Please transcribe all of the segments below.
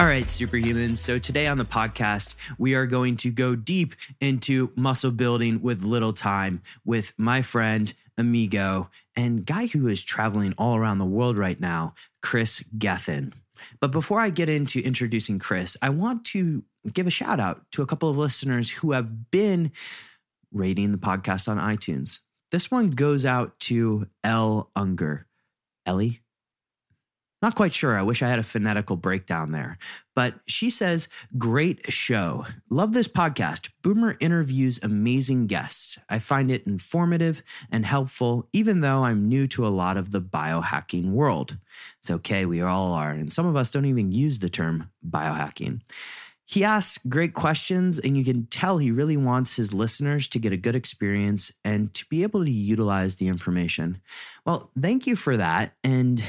All right, superhumans. So today on the podcast, we are going to go deep into muscle building with little time with my friend, amigo, and guy who is traveling all around the world right now, Chris Gethin. But before I get into introducing Chris, I want to give a shout out to a couple of listeners who have been rating the podcast on iTunes. This one goes out to L. Unger. Ellie, not quite sure. I wish I had a phonetical breakdown there. But she says, Great show. Love this podcast. Boomer interviews amazing guests. I find it informative and helpful, even though I'm new to a lot of the biohacking world. It's okay, we all are. And some of us don't even use the term biohacking. He asks great questions, and you can tell he really wants his listeners to get a good experience and to be able to utilize the information. Well, thank you for that. And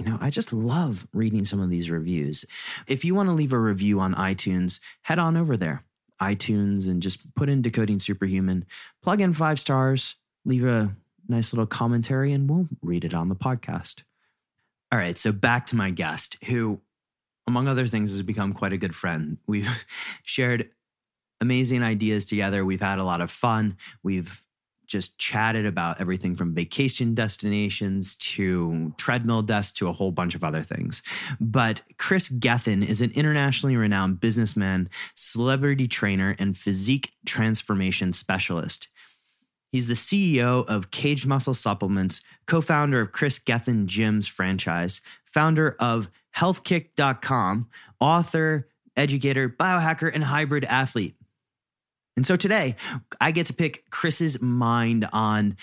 you know, I just love reading some of these reviews. If you want to leave a review on iTunes, head on over there, iTunes, and just put in Decoding Superhuman, plug in five stars, leave a nice little commentary, and we'll read it on the podcast. All right, so back to my guest, who, among other things, has become quite a good friend. We've shared amazing ideas together. We've had a lot of fun. We've just chatted about everything from vacation destinations to treadmill desks to a whole bunch of other things. But Chris Gethin is an internationally renowned businessman, celebrity trainer, and physique transformation specialist. He's the CEO of Kaged Muscle Supplements, co founder of Chris Gethin Gyms franchise, founder of healthkick.com, author, educator, biohacker, and hybrid athlete. And so today, I get to pick Chris's mind on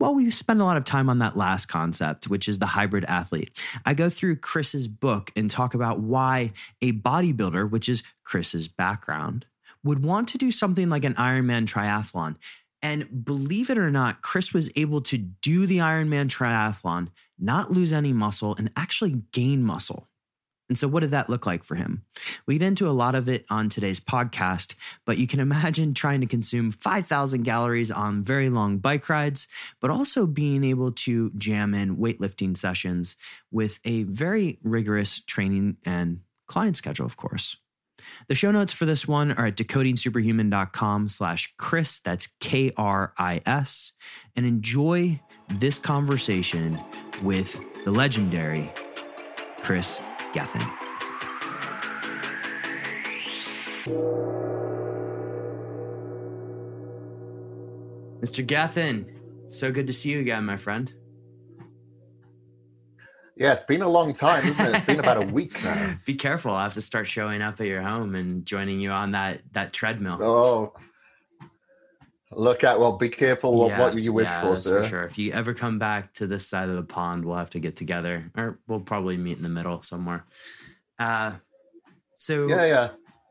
well, we spend a lot of time on that last concept, which is the hybrid athlete. I go through Chris's book and talk about why a bodybuilder, which is Chris's background, would want to do something like an Ironman triathlon. And believe it or not, Chris was able to do the Ironman triathlon, not lose any muscle, and actually gain muscle. And so, what did that look like for him? We get into a lot of it on today's podcast, but you can imagine trying to consume 5,000 calories on very long bike rides, but also being able to jam in weightlifting sessions with a very rigorous training and client schedule, of course. The show notes for this one are at decodingsuperhuman.com slash Chris, that's K R I S, and enjoy this conversation with the legendary Chris Gethin. Mr. Gethin, so good to see you again, my friend. Yeah, it's been a long time, isn't it? It's been about a week now. Be careful. I have to start showing up at your home and joining you on that that treadmill. Oh, look at well. Be careful yeah, what you wish yeah, for, sir. For sure. If you ever come back to this side of the pond, we'll have to get together, or we'll probably meet in the middle somewhere. Uh, so yeah, yeah.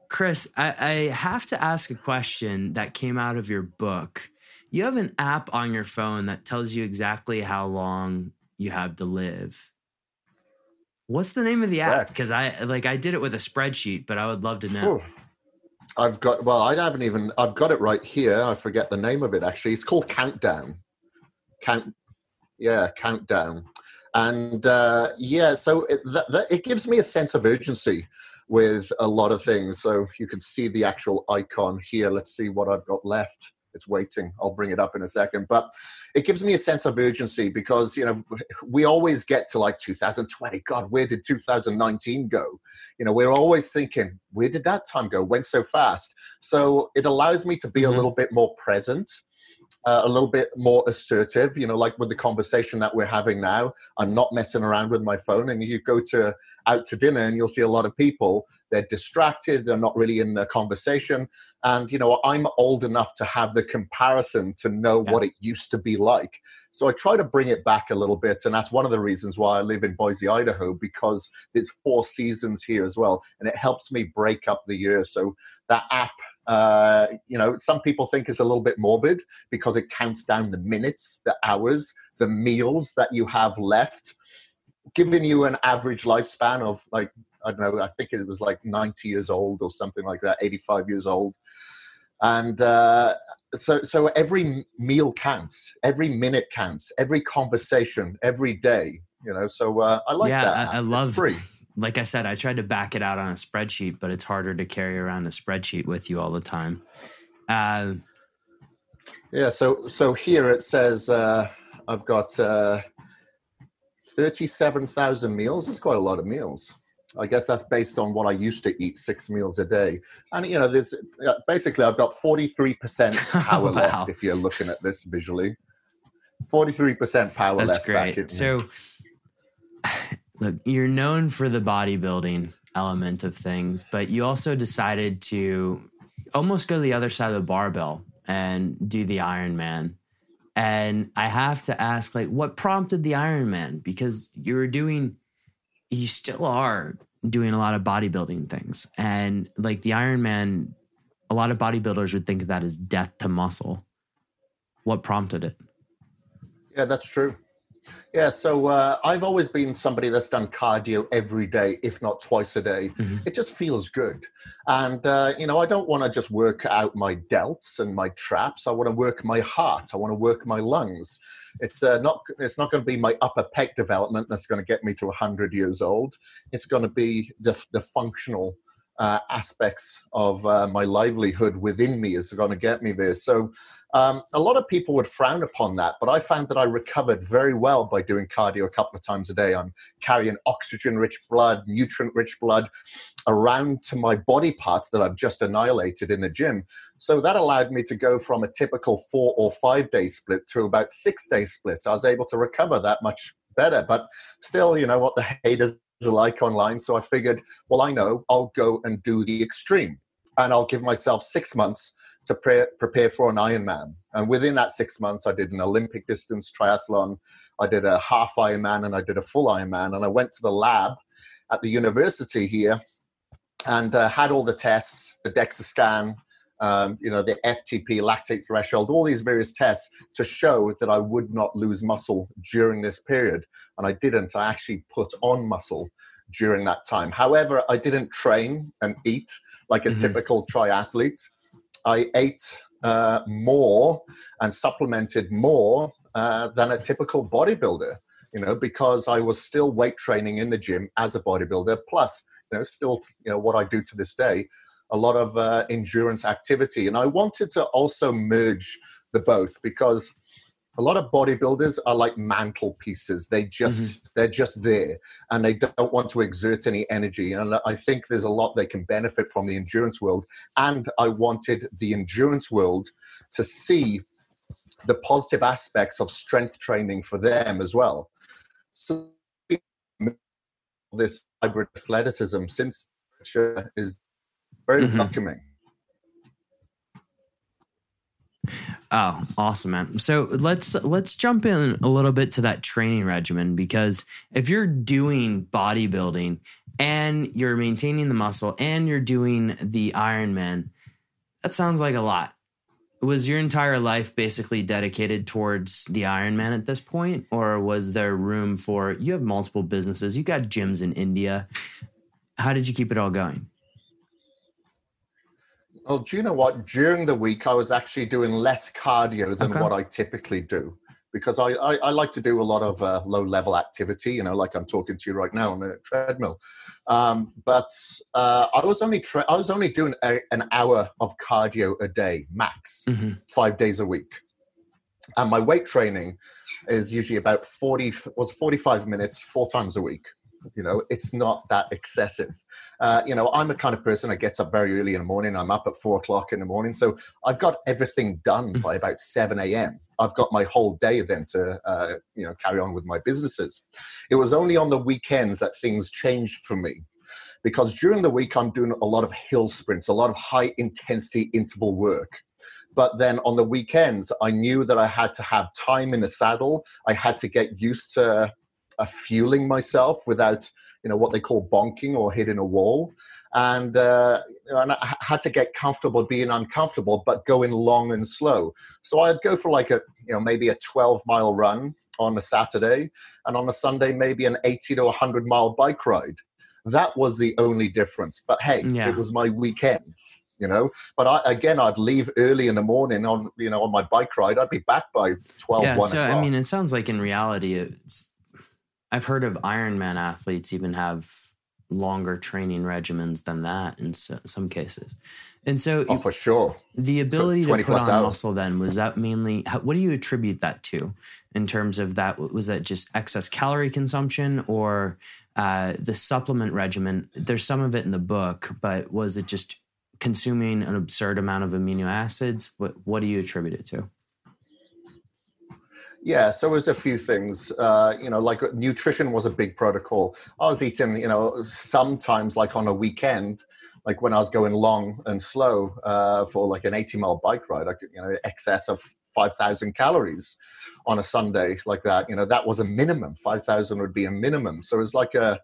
Chris, I, I have to ask a question that came out of your book. You have an app on your phone that tells you exactly how long you have to live. What's the name of the app? Because I like I did it with a spreadsheet, but I would love to know. I've got well, I haven't even I've got it right here. I forget the name of it actually. It's called Countdown. Count yeah, Countdown. And uh, yeah, so it, it gives me a sense of urgency with a lot of things. So you can see the actual icon here. Let's see what I've got left. It's waiting. I'll bring it up in a second. But it gives me a sense of urgency because, you know, we always get to like 2020. God, where did 2019 go? You know, we're always thinking, where did that time go? Went so fast. So it allows me to be mm-hmm. a little bit more present uh, a little bit more assertive, you know, like with the conversation that we're having now. I'm not messing around with my phone. And you go to out to dinner and you'll see a lot of people, they're distracted, they're not really in the conversation. And, you know, I'm old enough to have the comparison to know yeah. what it used to be like. So I try to bring it back a little bit. And that's one of the reasons why I live in Boise, Idaho, because there's four seasons here as well. And it helps me break up the year. So that app uh, you know, some people think it's a little bit morbid because it counts down the minutes, the hours, the meals that you have left, giving you an average lifespan of like, I don't know, I think it was like 90 years old or something like that, 85 years old. And uh, so, so every meal counts, every minute counts, every conversation, every day, you know, so uh, I like yeah, that. I, I love free like I said, I tried to back it out on a spreadsheet, but it's harder to carry around a spreadsheet with you all the time. Uh, yeah. So so here it says uh, I've got uh, thirty-seven thousand meals. That's quite a lot of meals. I guess that's based on what I used to eat, six meals a day. And you know, there's basically I've got forty-three percent power wow. left if you're looking at this visually. Forty-three percent power that's left. Great. so look, you're known for the bodybuilding element of things, but you also decided to almost go to the other side of the barbell and do the Ironman. And I have to ask, like, what prompted the Ironman? Because you were doing, you still are doing a lot of bodybuilding things. And like the Ironman, a lot of bodybuilders would think of that as death to muscle. What prompted it? Yeah, that's true. Yeah, so uh, I've always been somebody that's done cardio every day, if not twice a day. Mm-hmm. It just feels good. And, uh, you know, I don't want to just work out my delts and my traps. I want to work my heart. I want to work my lungs. It's uh, not it's not going to be my upper pec development that's going to get me to 100 years old. It's going to be the, the functional uh, aspects of uh, my livelihood within me is going to get me there. So um, a lot of people would frown upon that, but I found that I recovered very well by doing cardio a couple of times a day. I'm carrying oxygen-rich blood, nutrient-rich blood around to my body parts that I've just annihilated in the gym. So that allowed me to go from a typical four or five day split to about six day split. I was able to recover that much better, but still, you know what the haters like online. So I figured, well, I know I'll go and do the extreme and I'll give myself six months to pre- prepare for an Ironman. And within that six months, I did an Olympic distance triathlon, I did a half Ironman, and I did a full Ironman. And I went to the lab at the university here and uh, had all the tests, the DEXA scan, um, you know, the FTP, lactate threshold, all these various tests to show that I would not lose muscle during this period. And I didn't. I actually put on muscle during that time. However, I didn't train and eat like a mm-hmm. typical triathlete. I ate uh, more and supplemented more uh, than a typical bodybuilder, you know, because I was still weight training in the gym as a bodybuilder, plus, you know, still, you know, what I do to this day a lot of uh, endurance activity. And I wanted to also merge the both because a lot of bodybuilders are like mantelpieces. They just mm-hmm. they're just there, and they don't want to exert any energy. And I think there's a lot they can benefit from the endurance world. And I wanted the endurance world to see the positive aspects of strength training for them as well. So this hybrid athleticism, since is very mm-hmm. welcoming. Oh, awesome, man. So let's let's jump in a little bit to that training regimen because if you're doing bodybuilding and you're maintaining the muscle and you're doing the Ironman, that sounds like a lot. Was your entire life basically dedicated towards the Ironman at this point, or was there room for you have multiple businesses, you got gyms in India? How did you keep it all going? Well, do you know what? During the week, I was actually doing less cardio than okay. what I typically do because I, I, I, like to do a lot of uh, low level activity, you know, like I'm talking to you right now on a treadmill. Um, but uh, I was only tra- I was only doing a, an hour of cardio a day max, mm-hmm. five days a week, and my weight training is usually about forty was forty five minutes four times a week. You know, it's not that excessive. Uh, you know, I'm a kind of person that gets up very early in the morning. I'm up at four o'clock in the morning. So I've got everything done by about 7 a.m. I've got my whole day then to, uh, you know, carry on with my businesses. It was only on the weekends that things changed for me because during the week I'm doing a lot of hill sprints, a lot of high intensity interval work. But then on the weekends, I knew that I had to have time in the saddle. I had to get used to uh, fueling myself without you know what they call bonking or hitting a wall. And, uh, and i had to get comfortable being uncomfortable but going long and slow. So i'd go for like a you know maybe a 12 mile run on a saturday and on a sunday maybe an 80 to 100 mile bike ride. That was the only difference but hey yeah. it was my weekends you know? But I, again i'd leave early in the morning on you know on my bike ride. I'd be back by 12 yeah, so o'clock. i mean it sounds like in reality it's I've heard of Ironman athletes even have longer training regimens than that in so, some cases. And so, oh, for sure, the ability to put on hours. muscle then was that mainly. what do you attribute that to? In terms of that, was that just excess calorie consumption or uh, the supplement regimen? There's some of it in the book, but was it just consuming an absurd amount of amino acids? What What do you attribute it to? Yeah, so it was a few things. Uh, you know, like nutrition was a big protocol. I was eating, you know, sometimes like on a weekend, like when I was going long and slow uh, for like an 80 mile bike ride, I could, you know, excess of 5,000 calories on a Sunday like that. You know, that was a minimum. 5,000 would be a minimum. So it was like a,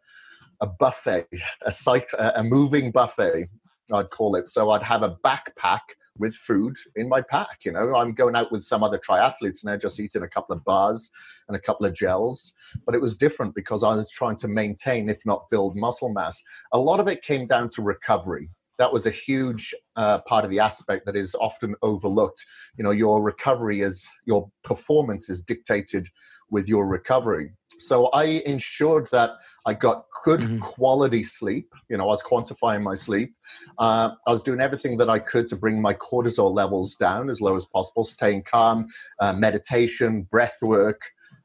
a buffet, a, psych, a moving buffet, I'd call it. So I'd have a backpack with food in my pack. You know, I'm going out with some other triathletes and they're just eating a couple of bars and a couple of gels. But it was different because I was trying to maintain, if not build muscle mass. A lot of it came down to recovery. That was a huge uh, part of the aspect that is often overlooked. You know, your recovery is your performance is dictated with your recovery. So I ensured that I got good mm-hmm. quality sleep. You know, I was quantifying my sleep. Uh, I was doing everything that I could to bring my cortisol levels down as low as possible, staying calm, uh, meditation, breath work,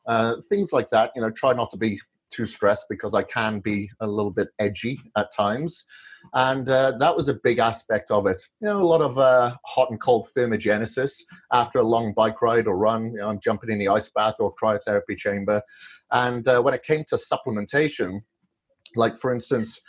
uh, things like that. You know, try not to be too stressed because I can be a little bit edgy at times. And uh, that was a big aspect of it. You know, a lot of uh, hot and cold thermogenesis after a long bike ride or run. You know, I'm jumping in the ice bath or cryotherapy chamber. And uh, when it came to supplementation, like for instance,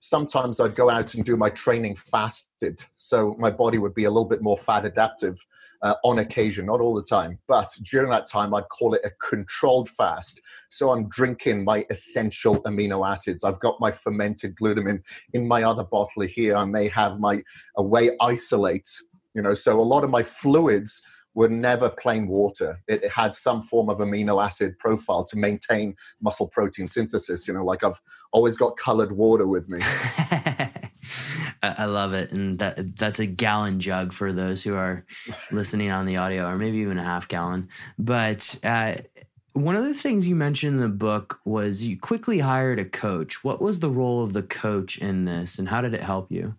sometimes I'd go out and do my training fasted. So my body would be a little bit more fat adaptive uh, on occasion, not all the time. But during that time, I'd call it a controlled fast. So I'm drinking my essential amino acids. I've got my fermented glutamine in my other bottle here. I may have my whey isolate, you know, so a lot of my fluids were never plain water. It, had some form of amino acid profile to maintain muscle protein synthesis. You know, like I've always got colored water with me. I love it, and that that's a gallon jug for those who are listening on the audio, or maybe even a half gallon. But uh, one of the things you mentioned in the book was you quickly hired a coach. What was the role of the coach in this, and how did it help you?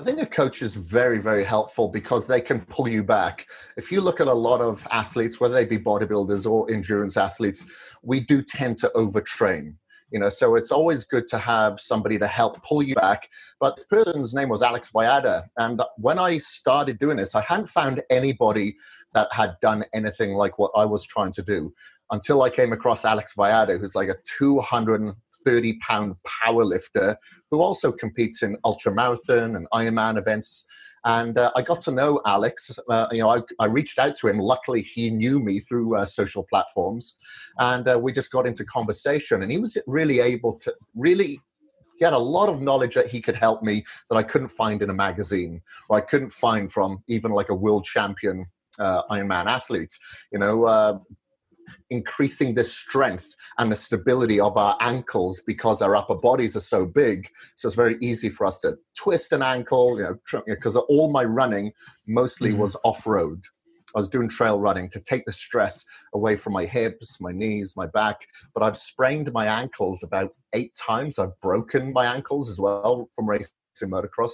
I think a coach is very, very helpful because they can pull you back. If you look at a lot of athletes, whether they be bodybuilders or endurance athletes, we do tend to overtrain. You know, so it's always good to have somebody to help pull you back. But this person's name was Alex Viada. And when I started doing this, I hadn't found anybody that had done anything like what I was trying to do until I came across Alex Viada, who's like a 200 30 pound power lifter who also competes in ultramarathon and Ironman events. And uh, I got to know Alex. Uh, you know, I, I, reached out to him. Luckily, he knew me through uh, social platforms, and uh, we just got into conversation. And he was really able to really get a lot of knowledge that he could help me that I couldn't find in a magazine, or I couldn't find from even like a world champion uh, Ironman athlete. You know, uh, increasing the strength and the stability of our ankles because our upper bodies are so big. So it's very easy for us to twist an ankle, you know, because all my running mostly mm-hmm. was off road. I was doing trail running to take the stress away from my hips, my knees, my back. But I've sprained my ankles about eight times. I've broken my ankles as well from racing motocross.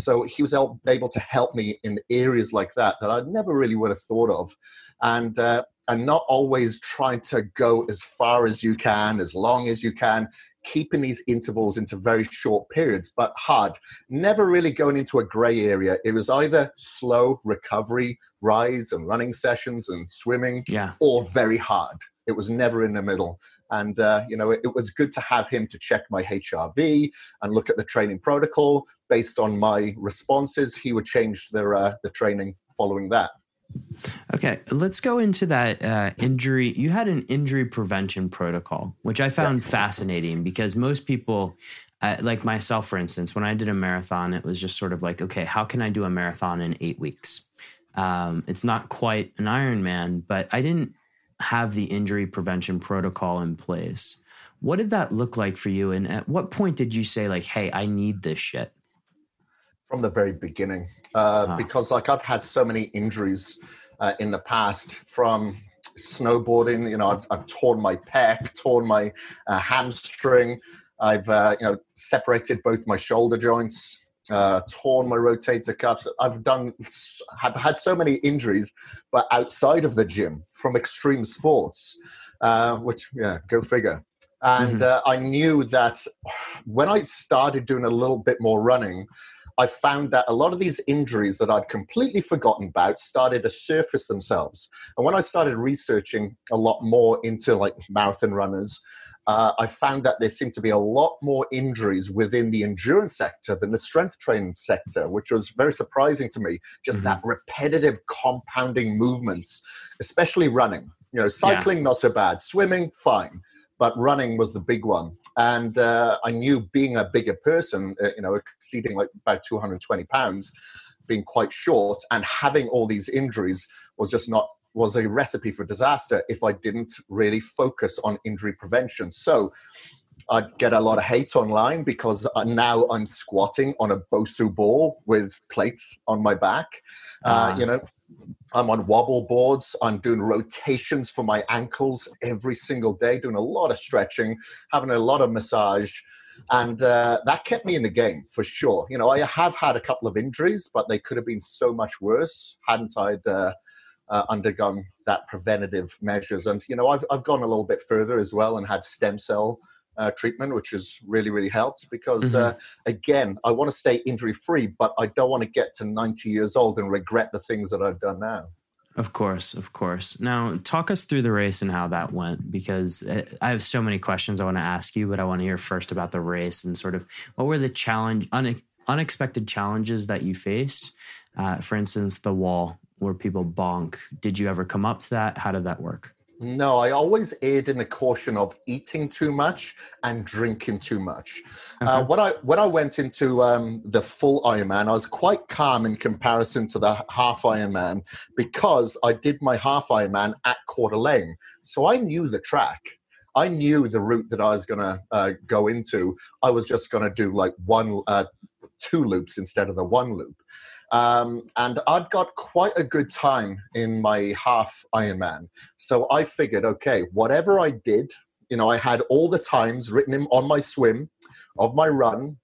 So he was able to help me in areas like that that I never really would have thought of. And uh, and not always trying to go as far as you can, as long as you can. keeping these intervals into very short periods, but hard, never really going into a gray area. It was either slow recovery rides and running sessions and swimming, yeah. or very hard. It was never in the middle. And, uh, you know, it, it, was good to have him to check my HRV and look at the training protocol. Based on my responses, he would change the, uh, the training following that. Okay, let's go into that uh, injury. You had an injury prevention protocol, which I found yeah. fascinating because most people, uh, like myself, for instance, when I did a marathon, it was just sort of like, okay, how can I do a marathon in eight weeks? Um, it's not quite an Ironman, but I didn't have the injury prevention protocol in place. What did that look like for you? And at what point did you say, like, hey, I need this shit? From the very beginning, uh, ah. because like I've had so many injuries uh, in the past from snowboarding. You know, I've, I've torn my pec, torn my uh, hamstring. I've uh, you know separated both my shoulder joints uh, torn my rotator cuffs. I've done, have had so many injuries, but outside of the gym from extreme sports, uh, which, yeah, go figure. And mm-hmm. uh, I knew that when I started doing a little bit more running, I found that a lot of these injuries that I'd completely forgotten about started to surface themselves. And when I started researching a lot more into like marathon runners, uh, I found that there seemed to be a lot more injuries within the endurance sector than the strength training sector, which was very surprising to me. Just mm-hmm. that repetitive compounding movements, especially running. You know, cycling, yeah. not so bad. Swimming, fine. But running was the big one. And uh, I knew being a bigger person, uh, you know, exceeding like about 220 pounds, being quite short and having all these injuries was just not was a recipe for disaster if I didn't really focus on injury prevention. So I'd get a lot of hate online because now I'm squatting on a Bosu ball with plates on my back. Uh, uh, you know, I'm on wobble boards. I'm doing rotations for my ankles every single day, doing a lot of stretching, having a lot of massage. And uh, that kept me in the game for sure. You know, I have had a couple of injuries, but they could have been so much worse hadn't I uh, uh, undergone that preventative measures. And you know, I've I've gone a little bit further as well and had stem cell uh, treatment, which has really really helped because mm-hmm. uh, again, I want to stay injury free, but I don't want to get to 90 years old and regret the things that I've done now. Of course, of course. Now, talk us through the race and how that went because uh, I have so many questions I want to ask you, but I want to hear first about the race and sort of what were the challenge, une- unexpected challenges that you faced. Uh, for instance, the wall where people bonk. Did you ever come up to that? How did that work? No, I always aid in the caution of eating too much and drinking too much. Uh, okay. Uh, when I when I went into um, the full Ironman, I was quite calm in comparison to the half Ironman because I did my half Ironman at Coeur d'Alene, so I knew the track. I knew the route that I was going to uh, go into. I was just going to do like one, uh, two loops instead of the one loop. Um, and I'd got quite a good time in my half Ironman. So I figured, okay, whatever I did, you know, I had all the times written in on my swim, of my run,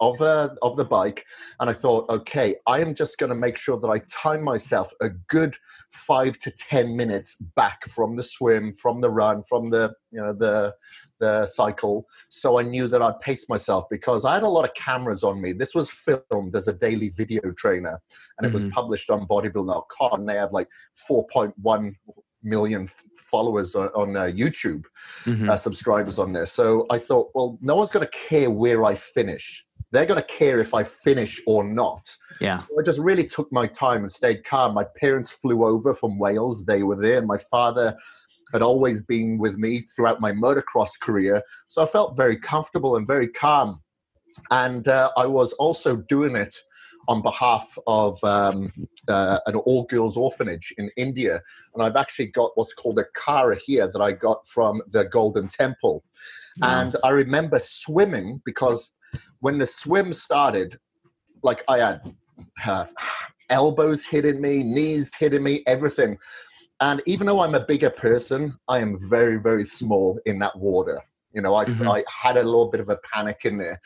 of uh, of the bike, and I thought, okay, I am just going to make sure that I time myself a good five to ten minutes back from the swim, from the run, from the you know the the cycle. So I knew that I'd pace myself because I had a lot of cameras on me. This was filmed as a daily video trainer, and mm-hmm. it was mm-hmm. published on Bodybuild.com. And they have like four point one million followers on, on uh, YouTube, mm-hmm. uh, subscribers on there. So I thought, well, no one's going to care where I finish. They're going to care if I finish or not. Yeah. So I just really took my time and stayed calm. My parents flew over from Wales. They were there. And my father had always been with me throughout my motocross career. So I felt very comfortable and very calm. And uh, I was also doing it on behalf of um, uh, an all girls orphanage in India. And I've actually got what's called a kara here that I got from the Golden Temple. Wow. And I remember swimming because when the swim started, like I had uh, elbows hitting me, knees hitting me, everything. And even though I'm a bigger person, I am very, very small in that water. You know, I, mm-hmm. I had a little bit of a panic in there.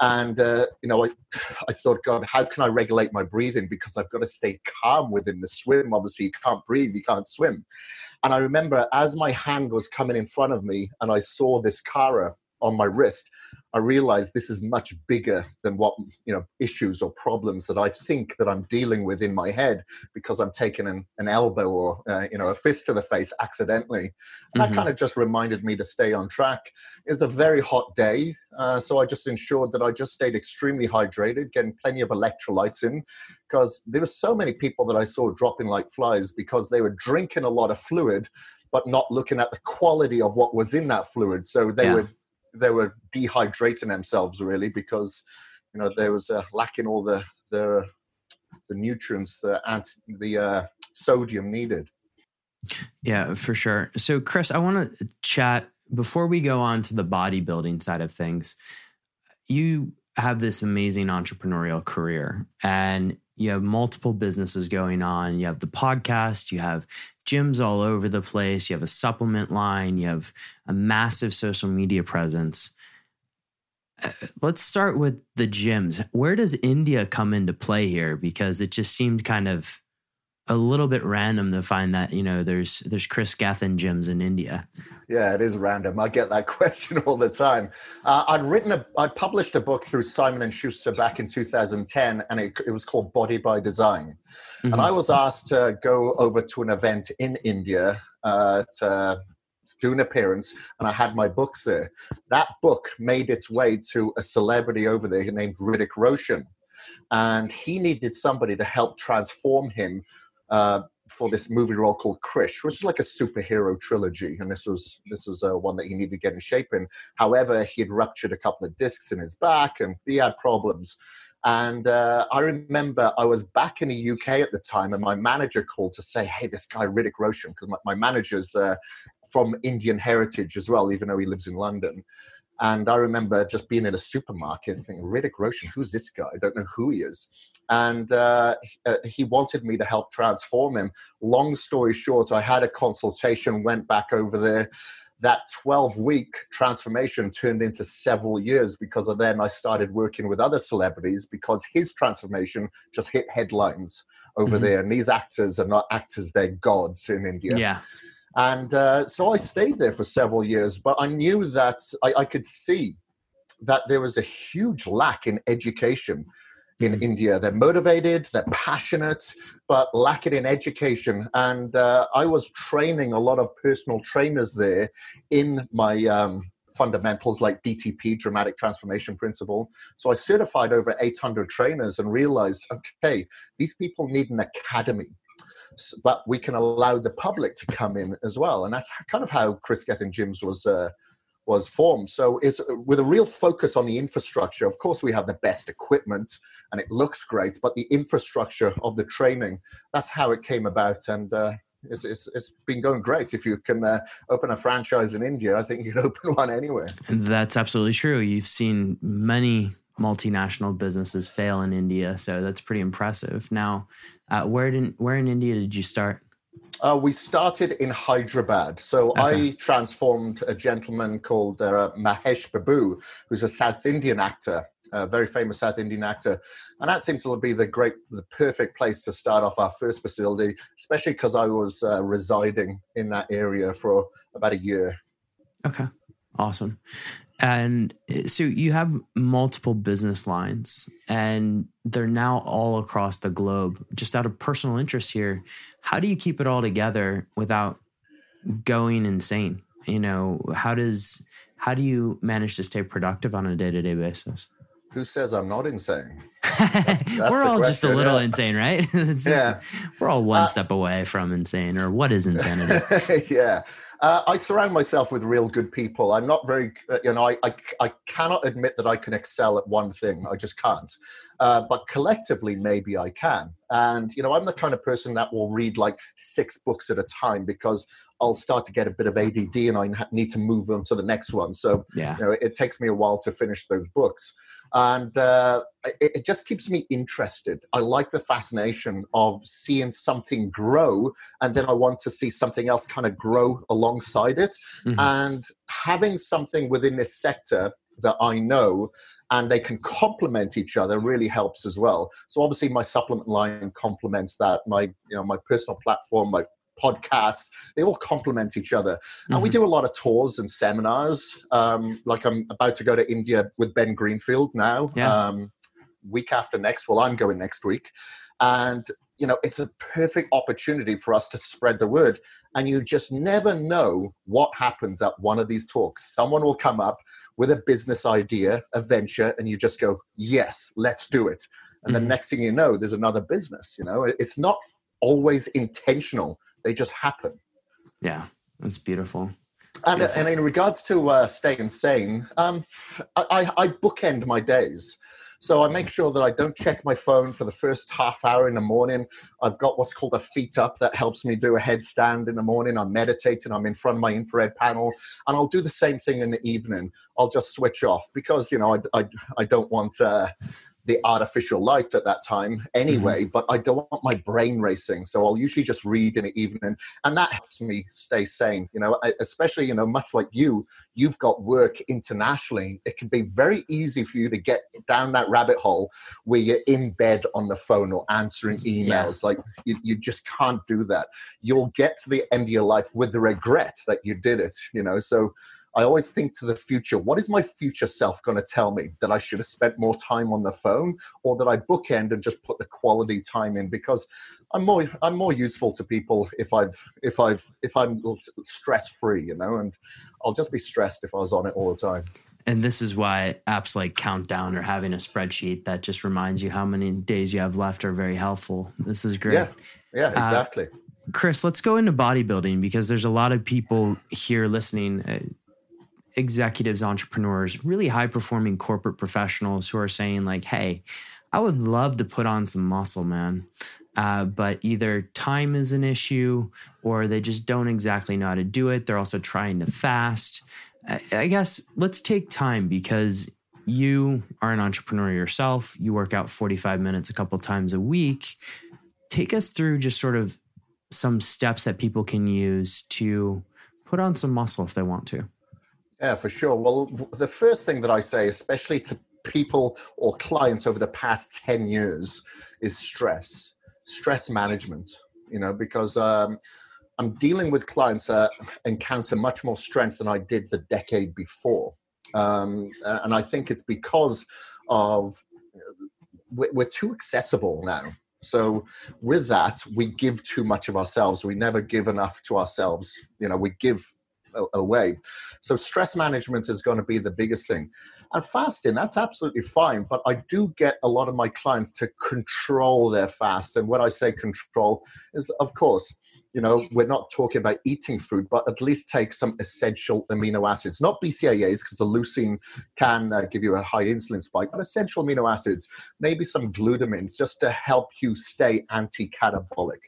And, uh, you know, I, I thought, God, how can I regulate my breathing? Because I've got to stay calm within the swim. Obviously, you can't breathe, you can't swim. And I remember as my hand was coming in front of me and I saw this Kara on my wrist, I realize this is much bigger than what you know issues or problems that I think that I'm dealing with in my head because I'm taking an, an elbow or uh, you know a fist to the face accidentally. And mm-hmm. that kind of just reminded me to stay on track. It's a very hot day, uh, so I just ensured that I just stayed extremely hydrated, getting plenty of electrolytes in, because there were so many people that I saw dropping like flies because they were drinking a lot of fluid but not looking at the quality of what was in that fluid. So they yeah. were they were dehydrating themselves really because you know there was uh, lacking all the the the nutrients the anti, the uh, sodium needed. Yeah, for sure. So Chris, I want to chat before we go on to the bodybuilding side of things. You have this amazing entrepreneurial career and you have multiple businesses going on. You have the podcast, you have gyms all over the place, you have a supplement line, you have a massive social media presence. Uh, let's start with the gyms. Where does India come into play here? Because it just seemed kind of a little bit random to find that you know there's there's Chris Gethin gyms in India. Yeah, it is random. I get that question all the time. Uh, I'd written a, I'd published a book through Simon and Schuster back in 2010, and it, it was called Body by Design. Mm-hmm. And I was asked to go over to an event in India uh, to do an appearance, and I had my books there. That book made its way to a celebrity over there named Hrithik Roshan, and he needed somebody to help transform him uh, for this movie role called Krrish, which is like a superhero trilogy, and this was this was uh, one that he needed to get in shape in. However, he had ruptured a couple of discs in his back, and he had problems. And uh, I remember I was back in the UK at the time, and my manager called to say, "Hey, this guy Hrithik Roshan, because my, my manager's uh, from Indian heritage as well, even though he lives in London." And I remember just being in a supermarket thinking, Hrithik Roshan, who's this guy? I don't know who he is. And uh, uh, he wanted me to help transform him. Long story short, I had a consultation, went back over there. That 12 week transformation turned into several years because of then I started working with other celebrities because his transformation just hit headlines over mm-hmm. there. And these actors are not actors, they're gods in India. Yeah. And uh, so I stayed there for several years, but I knew that I, I could see that there was a huge lack in education in mm-hmm. India. They're motivated, they're passionate, but lack it in education. And uh, I was training a lot of personal trainers there in my um, fundamentals like DTP, Dramatic Transformation Principle. So I certified over 800 trainers and realized, okay, these people need an academy but we can allow the public to come in as well. And that's kind of how Chris Gethin Gyms was uh, was formed. So it's with a real focus on the infrastructure. Of course, we have the best equipment and it looks great, but the infrastructure of the training, that's how it came about. And uh, it's, it's, it's been going great. If you can uh, open a franchise in India, I think you can open one anywhere. That's absolutely true. You've seen many multinational businesses fail in India, so that's pretty impressive. Now, uh, where did where in India did you start? Uh, we started in Hyderabad. So okay. I transformed a gentleman called uh, Mahesh Babu, who's a South Indian actor, a very famous South Indian actor, and that seems to be the great, the perfect place to start off our first facility, especially because I was uh, residing in that area for about a year. Okay, awesome. And eh, so you have multiple business lines and they're now all across the globe. Just out of personal interest here, how do you keep it all together without going insane? You know, how does how do you manage to stay productive on a day-to-day basis? Who says I'm not insane? That's, that's we're all question, just a little yeah. insane, right? just, yeah. We're all one uh, step away from insane, or what is insanity? yeah. Uh, I surround myself with real good people. I'm not very, uh, you know, I, I, I, cannot admit that I can excel at one thing. I just can't. Uh, but collectively, maybe I can. And, you know, I'm the kind of person that will read like six books at a time because I'll start to get a bit of ADD and I need to move on to the next one. So, yeah. you know, it takes me a while to finish those books. And uh, it, it just keeps me interested. I like the fascination of seeing something grow and then I want to see something else kind of grow alongside it. Mm-hmm. And having something within this sector that I know and they can complement each other really helps as well. So obviously my supplement line complements that. My you know my personal platform, my podcast. They all complement each other. And Mm-hmm. we do a lot of tours and seminars. Um, like I'm about to go to India with Ben Greenfield now. Yeah. Um, week after next. Well, I'm going next week. And, you know, it's a perfect opportunity for us to spread the word. And you just never know what happens at one of these talks. Someone will come up with a business idea, a venture, and you just go, yes, let's do it. And Mhm. the next thing you know, there's another business. You know, it's not always intentional, they just happen. Yeah, that's beautiful. And, Beautiful. and in regards to uh, staying sane, um, I, I, I bookend my days. So I make sure that I don't check my phone for the first half hour in the morning. I've got what's called a feet up that helps me do a headstand in the morning. I'm meditating. I'm in front of my infrared panel, and I'll do the same thing in the evening. I'll just switch off because you know I, I, I don't want uh, the artificial light at that time anyway. Mm-hmm. But I don't want my brain racing, so I'll usually just read in the evening, and that helps me stay sane. You know, I- especially you know much like you, you've got work internationally. It can be very easy for you to get down that rabbit hole where you're in bed on the phone or answering emails. Like you, you just can't do that. You'll get to the end of your life with the regret that you did it. You know, so. I always think to the future. What is my future self going to tell me? That I should have spent more time on the phone, or that I bookend and just put the quality time in? Because I'm more I'm more useful to people if I've if I've if I'm stress free, you know, and I'll just be stressed if I was on it all the time. And this is why apps like Countdown or having a spreadsheet that just reminds you how many days you have left are very helpful. This is great. Yeah, yeah, exactly. Chris, let's go into bodybuilding because there's a lot of people here listening, uh, executives, entrepreneurs, really high performing corporate professionals who are saying, like, hey, I would love to put on some muscle, man. Uh, but either time is an issue or they just don't exactly know how to do it. They're also trying to fast. I, I guess let's take time because you are an entrepreneur yourself. You work out 45 minutes a couple times a week. Take us through just sort of some steps that people can use to put on some muscle if they want to. Yeah, for sure. Well, the first thing that I say, especially to people or clients over the past 10 years, is stress, stress management, you know, because um, I'm dealing with clients that encounter much more strength than I did the decade before. Um, and I think it's because of we're too accessible now. So with that, we give too much of ourselves. We never give enough to ourselves. You know, we give away. So stress management is going to be the biggest thing. And fasting, that's absolutely fine. But I do get a lot of my clients to control their fast. And when I say control, is of course, you know, we're not talking about eating food, but at least take some essential amino acids, not BCAAs, because the leucine can uh, give you a high insulin spike, but essential amino acids, maybe some glutamines, just to help you stay anti-catabolic.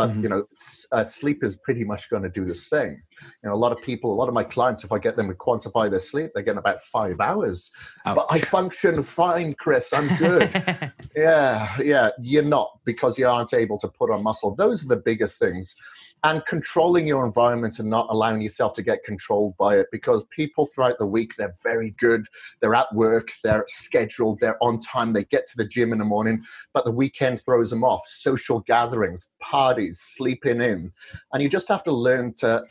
But Mhm. you know, s- uh, sleep is pretty much going to do the same. You know, a lot of people, a lot of my clients, if I get them to quantify their sleep, they get about five hours. But I function fine, Chris. I'm good. Yeah, yeah, you're not because you aren't able to put on muscle. Those are the biggest things. And controlling your environment and not allowing yourself to get controlled by it because people throughout the week, they're very good. They're at work, they're scheduled, they're on time, they get to the gym in the morning, but the weekend throws them off. Social gatherings, parties, sleeping in. And you just have to learn to,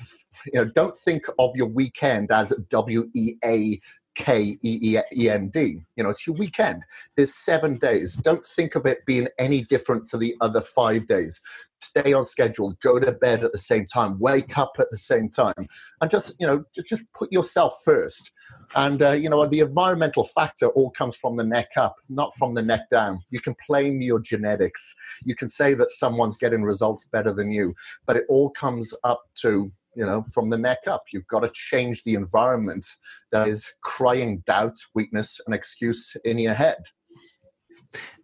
you know, don't think of your weekend as W E A K E E N D. You know, it's your weekend. There's seven days. Don't think of it being any different to the other five days. Stay on schedule. Go to bed at the same time. Wake up at the same time, and just you know, just, put yourself first. And uh, you know, the environmental factor all comes from the neck up, not from the neck down. You can blame your genetics. You can say that someone's getting results better than you, but it all comes up to you know from the neck up. You've got to change the environment that is crying doubt, weakness, and excuse in your head.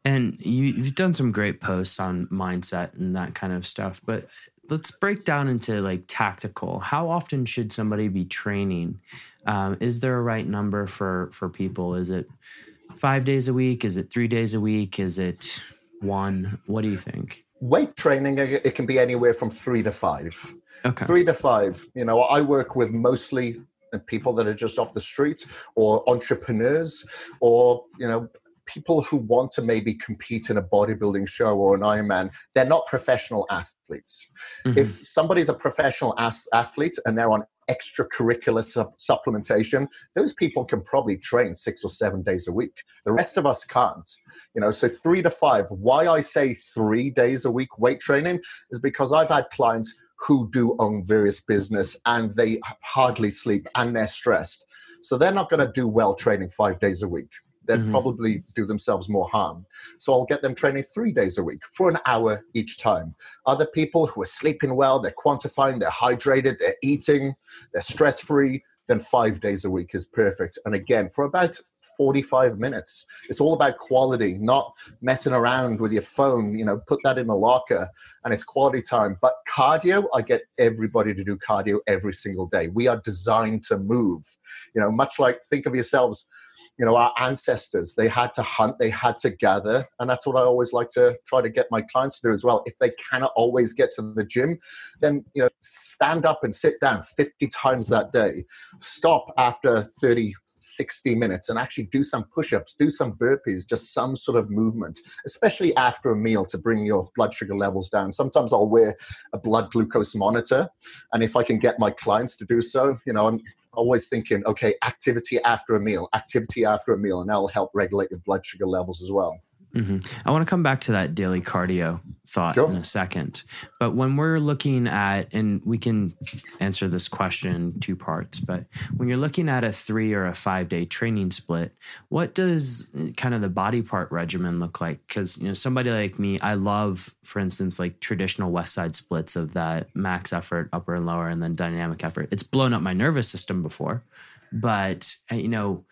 And you, you've done some great posts on mindset and that kind of stuff, but let's break down into like tactical. How often should somebody be training? Um, is there a right number for for people? Is it five days a week? Is it three days a week? Is it one? What do you think? Weight training, it can be anywhere from three to five. Okay. Three to five. You know, I work with mostly people that are just off the street or entrepreneurs or, you know, people who want to maybe compete in a bodybuilding show or an Ironman, they're not professional athletes. Mm-hmm. If somebody's a professional athlete and they're on extracurricular supplementation, those people can probably train six or seven days a week. The rest of us can't. You know, so three to five. Why I say three days a week weight training is because I've had clients who do own various business and they hardly sleep and they're stressed. So they're not going to do well training five days a week. They'd mm-hmm. probably do themselves more harm. So I'll get them training three days a week for an hour each time. Other people who are sleeping well, they're quantifying, they're hydrated, they're eating, they're stress free, then five days a week is perfect. And again, for about 45 minutes. It's all about quality, not messing around with your phone. You know, put that in the locker and it's quality time. But cardio, I get everybody to do cardio every single day. We are designed to move. You know, much like think of yourselves you know our ancestors they had to hunt they had to gather and that's what i always like to try to get my clients to do as well if they cannot always get to the gym then you know stand up and sit down 50 times that day stop after 30 60 minutes and actually do some push ups, do some burpees, just some sort of movement, especially after a meal to bring your blood sugar levels down. Sometimes I'll wear a blood glucose monitor. And if I can get my clients to do so, you know, I'm always thinking, okay, activity after a meal, activity after a meal, and that'll help regulate your blood sugar levels as well. Mm-hmm. I want to come back to that daily cardio thought sure. in a second. But when we're looking at, and we can answer this question two parts, but when you're looking at a three or a five day training split, what does kind of the body part regimen look like? Because, you know, somebody like me, I love, for instance, like traditional West Side splits of that max effort, upper and lower, and then dynamic effort. It's blown up my nervous system before. But, uh, you know,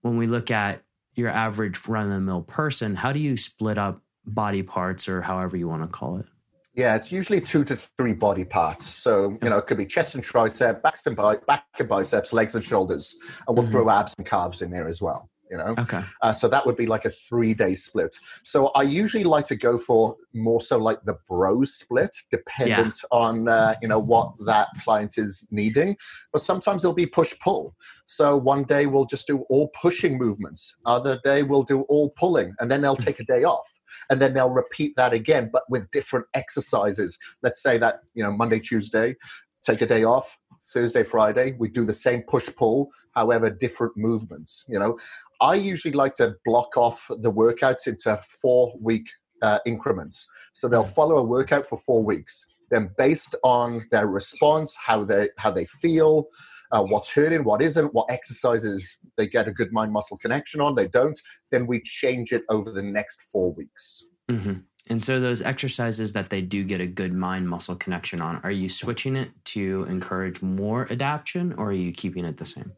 when we look at your average run of the mill person, how do you split up body parts or however you want to call it? Yeah, it's usually two to three body parts. So, you know, it could be chest and tricep, back and, back and biceps, legs and shoulders. And we'll mm-hmm. throw abs and calves in there as well you know? Okay. Uh, so that would be like a three day split. So i usually like to go for more so like the bro split dependent yeah. on uh, you know what that client is needing. But sometimes it'll be push pull so one day we'll just do all pushing movements. Other day we'll do all pulling and then they'll take a day off and then they'll repeat that again but with different exercises. Let's say that you know monday tuesday take a day off. Thursday, Friday, we do the same push pull, however, different movements. You know, I usually like to block off the workouts into four week uh, increments. So they'll follow a workout for four weeks. Then, based on their response, how they how they feel, uh, what's hurting, what isn't, what exercises they get a good mind muscle connection on, they don't. Then we change it over the next four weeks. Mm-hmm. And so, those exercises that they do get a good mind muscle connection on, are you switching it to encourage more adaptation, or are you keeping it the same?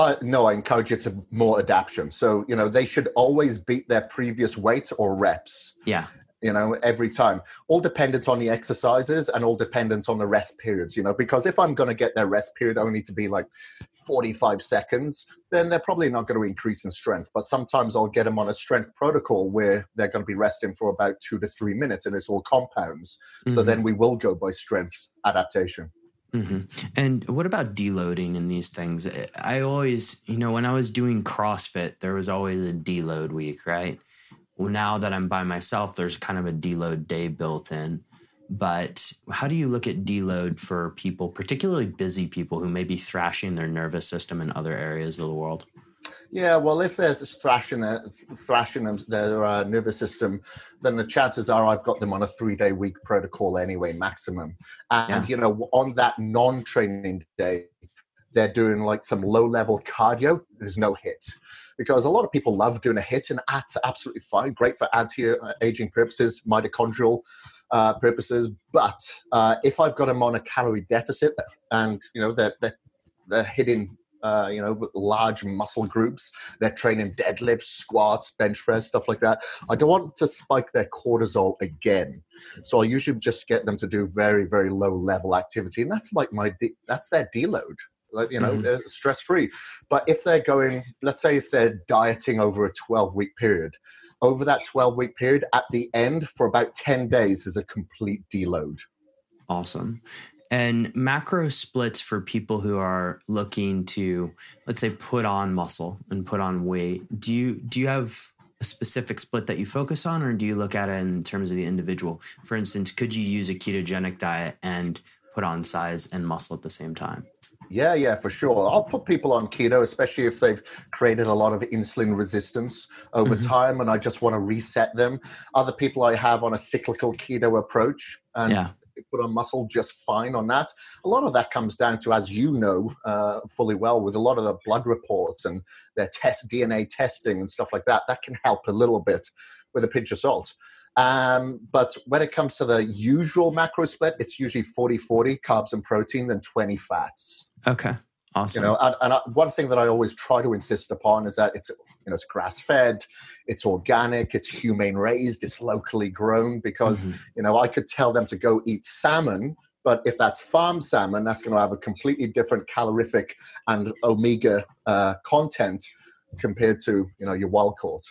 Uh, no, I encourage you to more adaptation. So, you know, they should always beat their previous weight or reps. Yeah. You know, every time. All dependent on the exercises and all dependent on the rest periods, you know, because if I'm going to get their rest period only to be like 45 seconds, then they're probably not going to increase in strength. But sometimes I'll get them on a strength protocol where they're going to be resting for about two to three minutes and it's all compounds. Mm-hmm. So then we will go by strength adaptation. Mm-hmm. And what about deloading in these things? I always, you know, when I was doing CrossFit, there was always a deload week, right? Well, now that I'm by myself, there's kind of a deload day built in. But how do you look at deload for people, particularly busy people who may be thrashing their nervous system in other areas of the world? Yeah, well, if there's a thrashing, uh, thrashing their uh, nervous system, then the chances are I've got them on a three-day week protocol anyway, maximum. And yeah. you know, on that non-training day, they're doing like some low-level cardio. There's no HIIT because a lot of people love doing a HIIT, and that's absolutely fine, great for anti-aging purposes, mitochondrial uh, purposes. But uh, if I've got them on a calorie deficit, and you know they're, they're, they're hitting uh, you know, large muscle groups. They're training deadlifts, squats, bench press, stuff like that. I don't want to spike their cortisol again. So I usually just get them to do very, very low level activity. And that's like my, de- that's their deload. Like, you know, mm-hmm. stress free. But if they're going, let's say if they're dieting over a 12 week period, over that 12 week period, at the end for about 10 days is a complete deload. Awesome and macro splits for people who are looking to let's say put on muscle and put on weight do you do you have a specific split that you focus on, or do you look at it in terms of the individual? For instance, could you use a ketogenic diet and put on size and muscle at the same time? Yeah, yeah, for sure. I'll put people on keto, especially if they've created a lot of insulin resistance over mm-hmm. time and I just want to reset them. Other people I have on a cyclical keto approach and yeah. Put on muscle just fine on that. A lot of that comes down to, as you know uh, fully well, with a lot of the blood reports and their test DNA testing and stuff like that, that can help a little bit with a pinch of salt. Um, but when it comes to the usual macro split, it's usually 40 40 carbs and protein, then 20 fats. Okay. Awesome. You know, and, and I, one thing that I always try to insist upon is that it's you know it's grass fed, it's organic, it's humane raised, it's locally grown. Because mm-hmm. you know I could tell them to go eat salmon, but if that's farm salmon, that's going to have a completely different calorific and omega uh, content compared to you know your wild caught.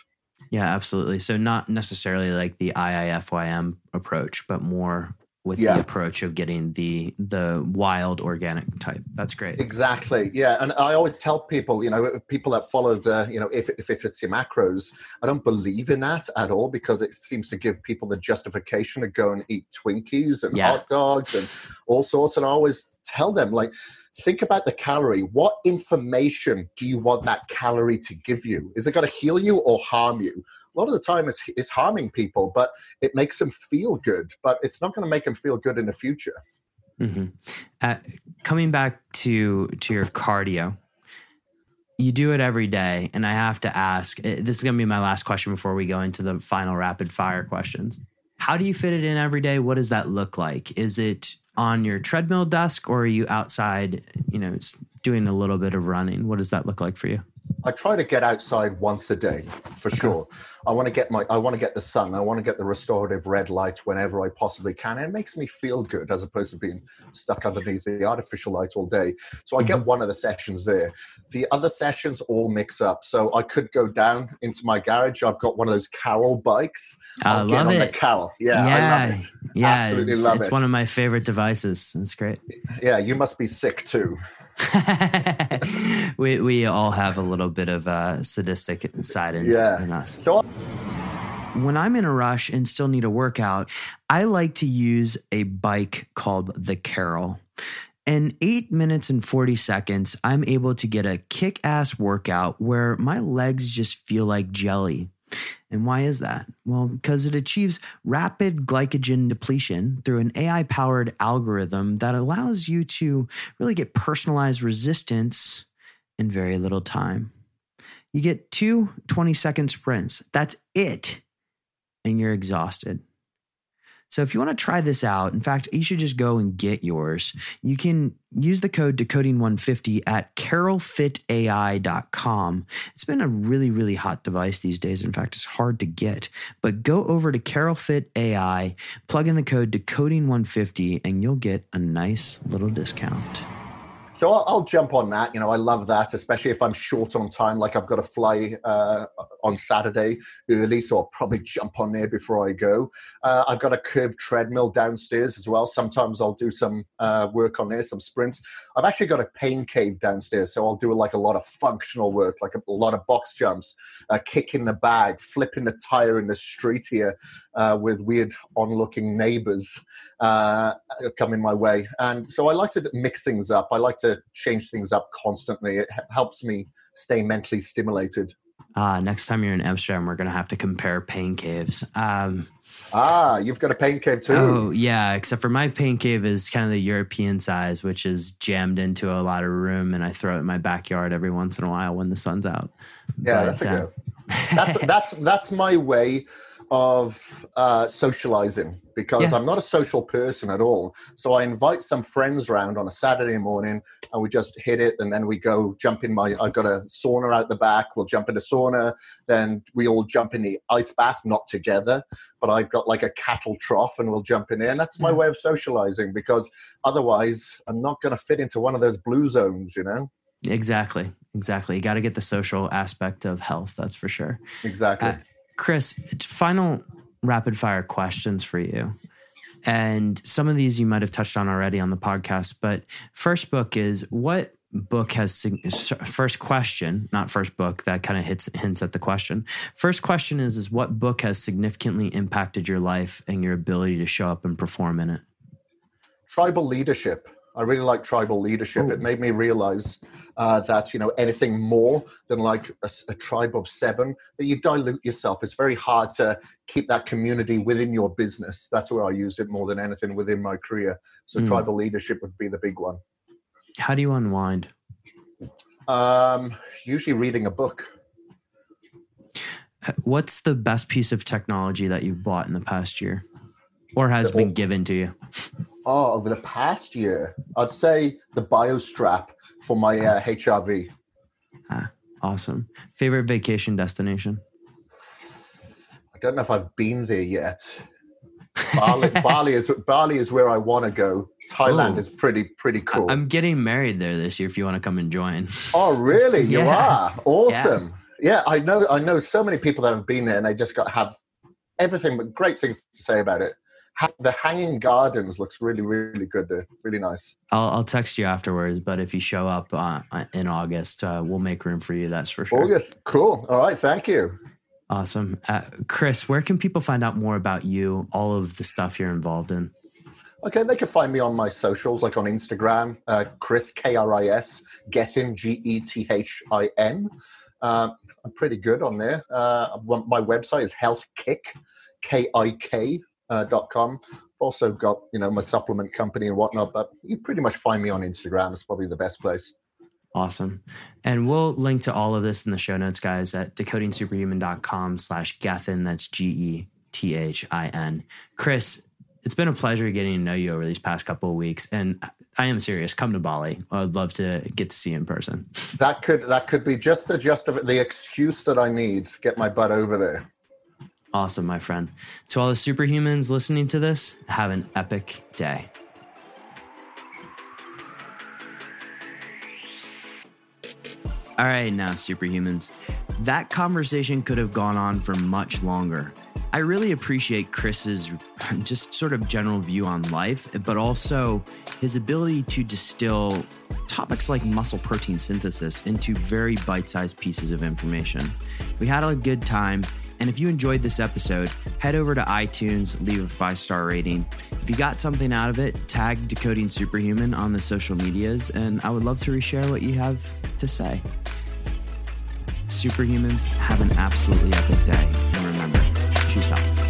Yeah, absolutely. So not necessarily like the IIFYM approach, but more with yeah. the approach of getting the the wild organic type. That's great. Exactly. Yeah, and I always tell people, you know, people that follow the, you know, if if, if it's your macros, I don't believe in that at all because it seems to give people the justification to go and eat Twinkies and yeah. hot dogs and all sorts. And I always tell them like think about the calorie. What information do you want that calorie to give you? Is it going to heal you or harm you? A lot of the time, it's, it's harming people, but it makes them feel good. But it's not going to make them feel good in the future. Mm-hmm. Uh, coming back to to your cardio, you do it every day, and I have to ask. Eh, this is going to be my last question before we go into the final rapid fire questions. How do you fit it in every day? What does that look like? Is it on your treadmill desk or are you outside, you know, doing a little bit of running? What does that look like for you? I try to get outside once a day for okay. sure. I want to get my I want to get the sun. I want to get the restorative red light whenever I possibly can. And it makes me feel good as opposed to being stuck underneath the artificial light all day. So I mm-hmm. get one of the sessions there. The other sessions all mix up. So I could go down into my garage. I've got one of those Carol bikes. I love it. the Carol. Yeah, yeah, I love it. Yeah, Absolutely it's, love it's it. one of my favorite devices. It's great. Yeah, you must be sick too. we we all have a little bit of a sadistic side in, yeah. in us. So when I'm in a rush and still need a workout, I like to use a bike called the Carol. In eight minutes and 40 seconds, I'm able to get a kick ass workout where my legs just feel like jelly. And why is that? Well, because it achieves rapid glycogen depletion through an AI powered algorithm that allows you to really get personalized resistance in very little time. You get two 20 second sprints. That's it. And you're exhausted. So if you want to try this out, in fact, you should just go and get yours. You can use the code decoding150 at carolfitai.com. It's been a really, really hot device these days. In fact, it's hard to get. But go over to CarolFit AI, plug in the code decoding150, and you'll get a nice little discount. So I'll, I'll, jump on that. You know, I love that, especially if I'm short on time. Like I've got to fly uh, on Saturday early, so I'll probably jump on there before I go. Uh, I've got a curved treadmill downstairs as well. Sometimes I'll do some uh, work on there, some sprints. I've actually got a pain cave downstairs, so I'll do like a lot of functional work, like a, a lot of box jumps, uh, kicking the bag, flipping the tire in the street here uh, with weird on-looking neighbors uh, coming my way. And so I like to mix things up. I like to change things up constantly. It helps me stay mentally stimulated. Uh, next time you're in Amsterdam, we're going to have to compare pain caves. Um, ah, you've got a pain cave too. Oh, yeah. Except for my pain cave is kind of the European size, which is jammed into a lot of room, and I throw it in my backyard every once in a while when the sun's out. Yeah, but, that's a uh, good. that's that's that's my way of uh, socializing because yeah. I'm not a social person at all. So I invite some friends around on a Saturday morning and we just hit it and then we go jump in my, I've got a sauna out the back. We'll jump in the sauna. Then we all jump in the ice bath, not together, but I've got like a cattle trough and we'll jump in there. And that's my way of socializing because otherwise I'm not going to fit into one of those blue zones, you know? Exactly. Exactly. You got to get the social aspect of health. That's for sure. Exactly. Uh, Chris, final rapid fire questions for you. And some of these you might have touched on already on the podcast, but first book is what book has first question, not first book. That kind of hits hints at the question. First question is is what book has significantly impacted your life and your ability to show up and perform in it? Tribal leadership. I really like tribal leadership. Ooh. It made me realize uh, that you know anything more than like a, a, tribe of seven that you dilute yourself. It's very hard to keep that community within your business. That's where I use it more than anything within my career. So mm. tribal leadership would be the big one. How do you unwind? Um, usually reading a book. What's the best piece of technology that you've bought in the past year or has been given to you? Oh, over the past year, I'd say the Biostrap for my uh, HRV. Ah, awesome. Favorite vacation destination? I don't know if I've been there yet. Bali, Bali is Bali is where I want to go. Thailand Ooh. is pretty pretty cool. I'm getting married there this year. If you want to come and join. Oh, really? You yeah. are awesome. Yeah. yeah, I know. I know so many people that have been there, and they just got have everything but great things to say about it. The Hanging Gardens looks really, really good. There. Really nice. I'll, I'll text you afterwards, but if you show up uh, in August, uh, we'll make room for you. That's for sure. August, cool. All right, thank you. Awesome, uh, Chris. Where can people find out more about you? All of the stuff you're involved in. Okay, they can find me on my socials, like on Instagram, uh, Chris K R I S Gethin G E T H I N. Uh, I'm pretty good on there. Uh, my website is healthkik, K I K uh, dot com. Also got you know my supplement company and whatnot, but you pretty much find me on Instagram. It's probably the best place. Awesome. And we'll link to all of this in the show notes, guys, at decodingsuperhuman.com slash Gethin. That's G E T H I N. Chris, it's been a pleasure getting to know you over these past couple of weeks, and I am serious. Come to Bali. I'd love to get to see you in person. That could that could be just the just of the excuse that I need to get my butt over there. Awesome, my friend. To all the superhumans listening to this, have an epic day. All right, now, superhumans. That conversation could have gone on for much longer. I really appreciate Chris's just sort of general view on life, but also his ability to distill topics like muscle protein synthesis into very bite sized pieces of information. We had a good time. And if you enjoyed this episode, head over to iTunes, leave a five star rating. If you got something out of it, tag Decoding Superhuman on the social medias, and I would love to reshare what you have to say. Superhumans, have an absolutely epic day. And remember, choose health.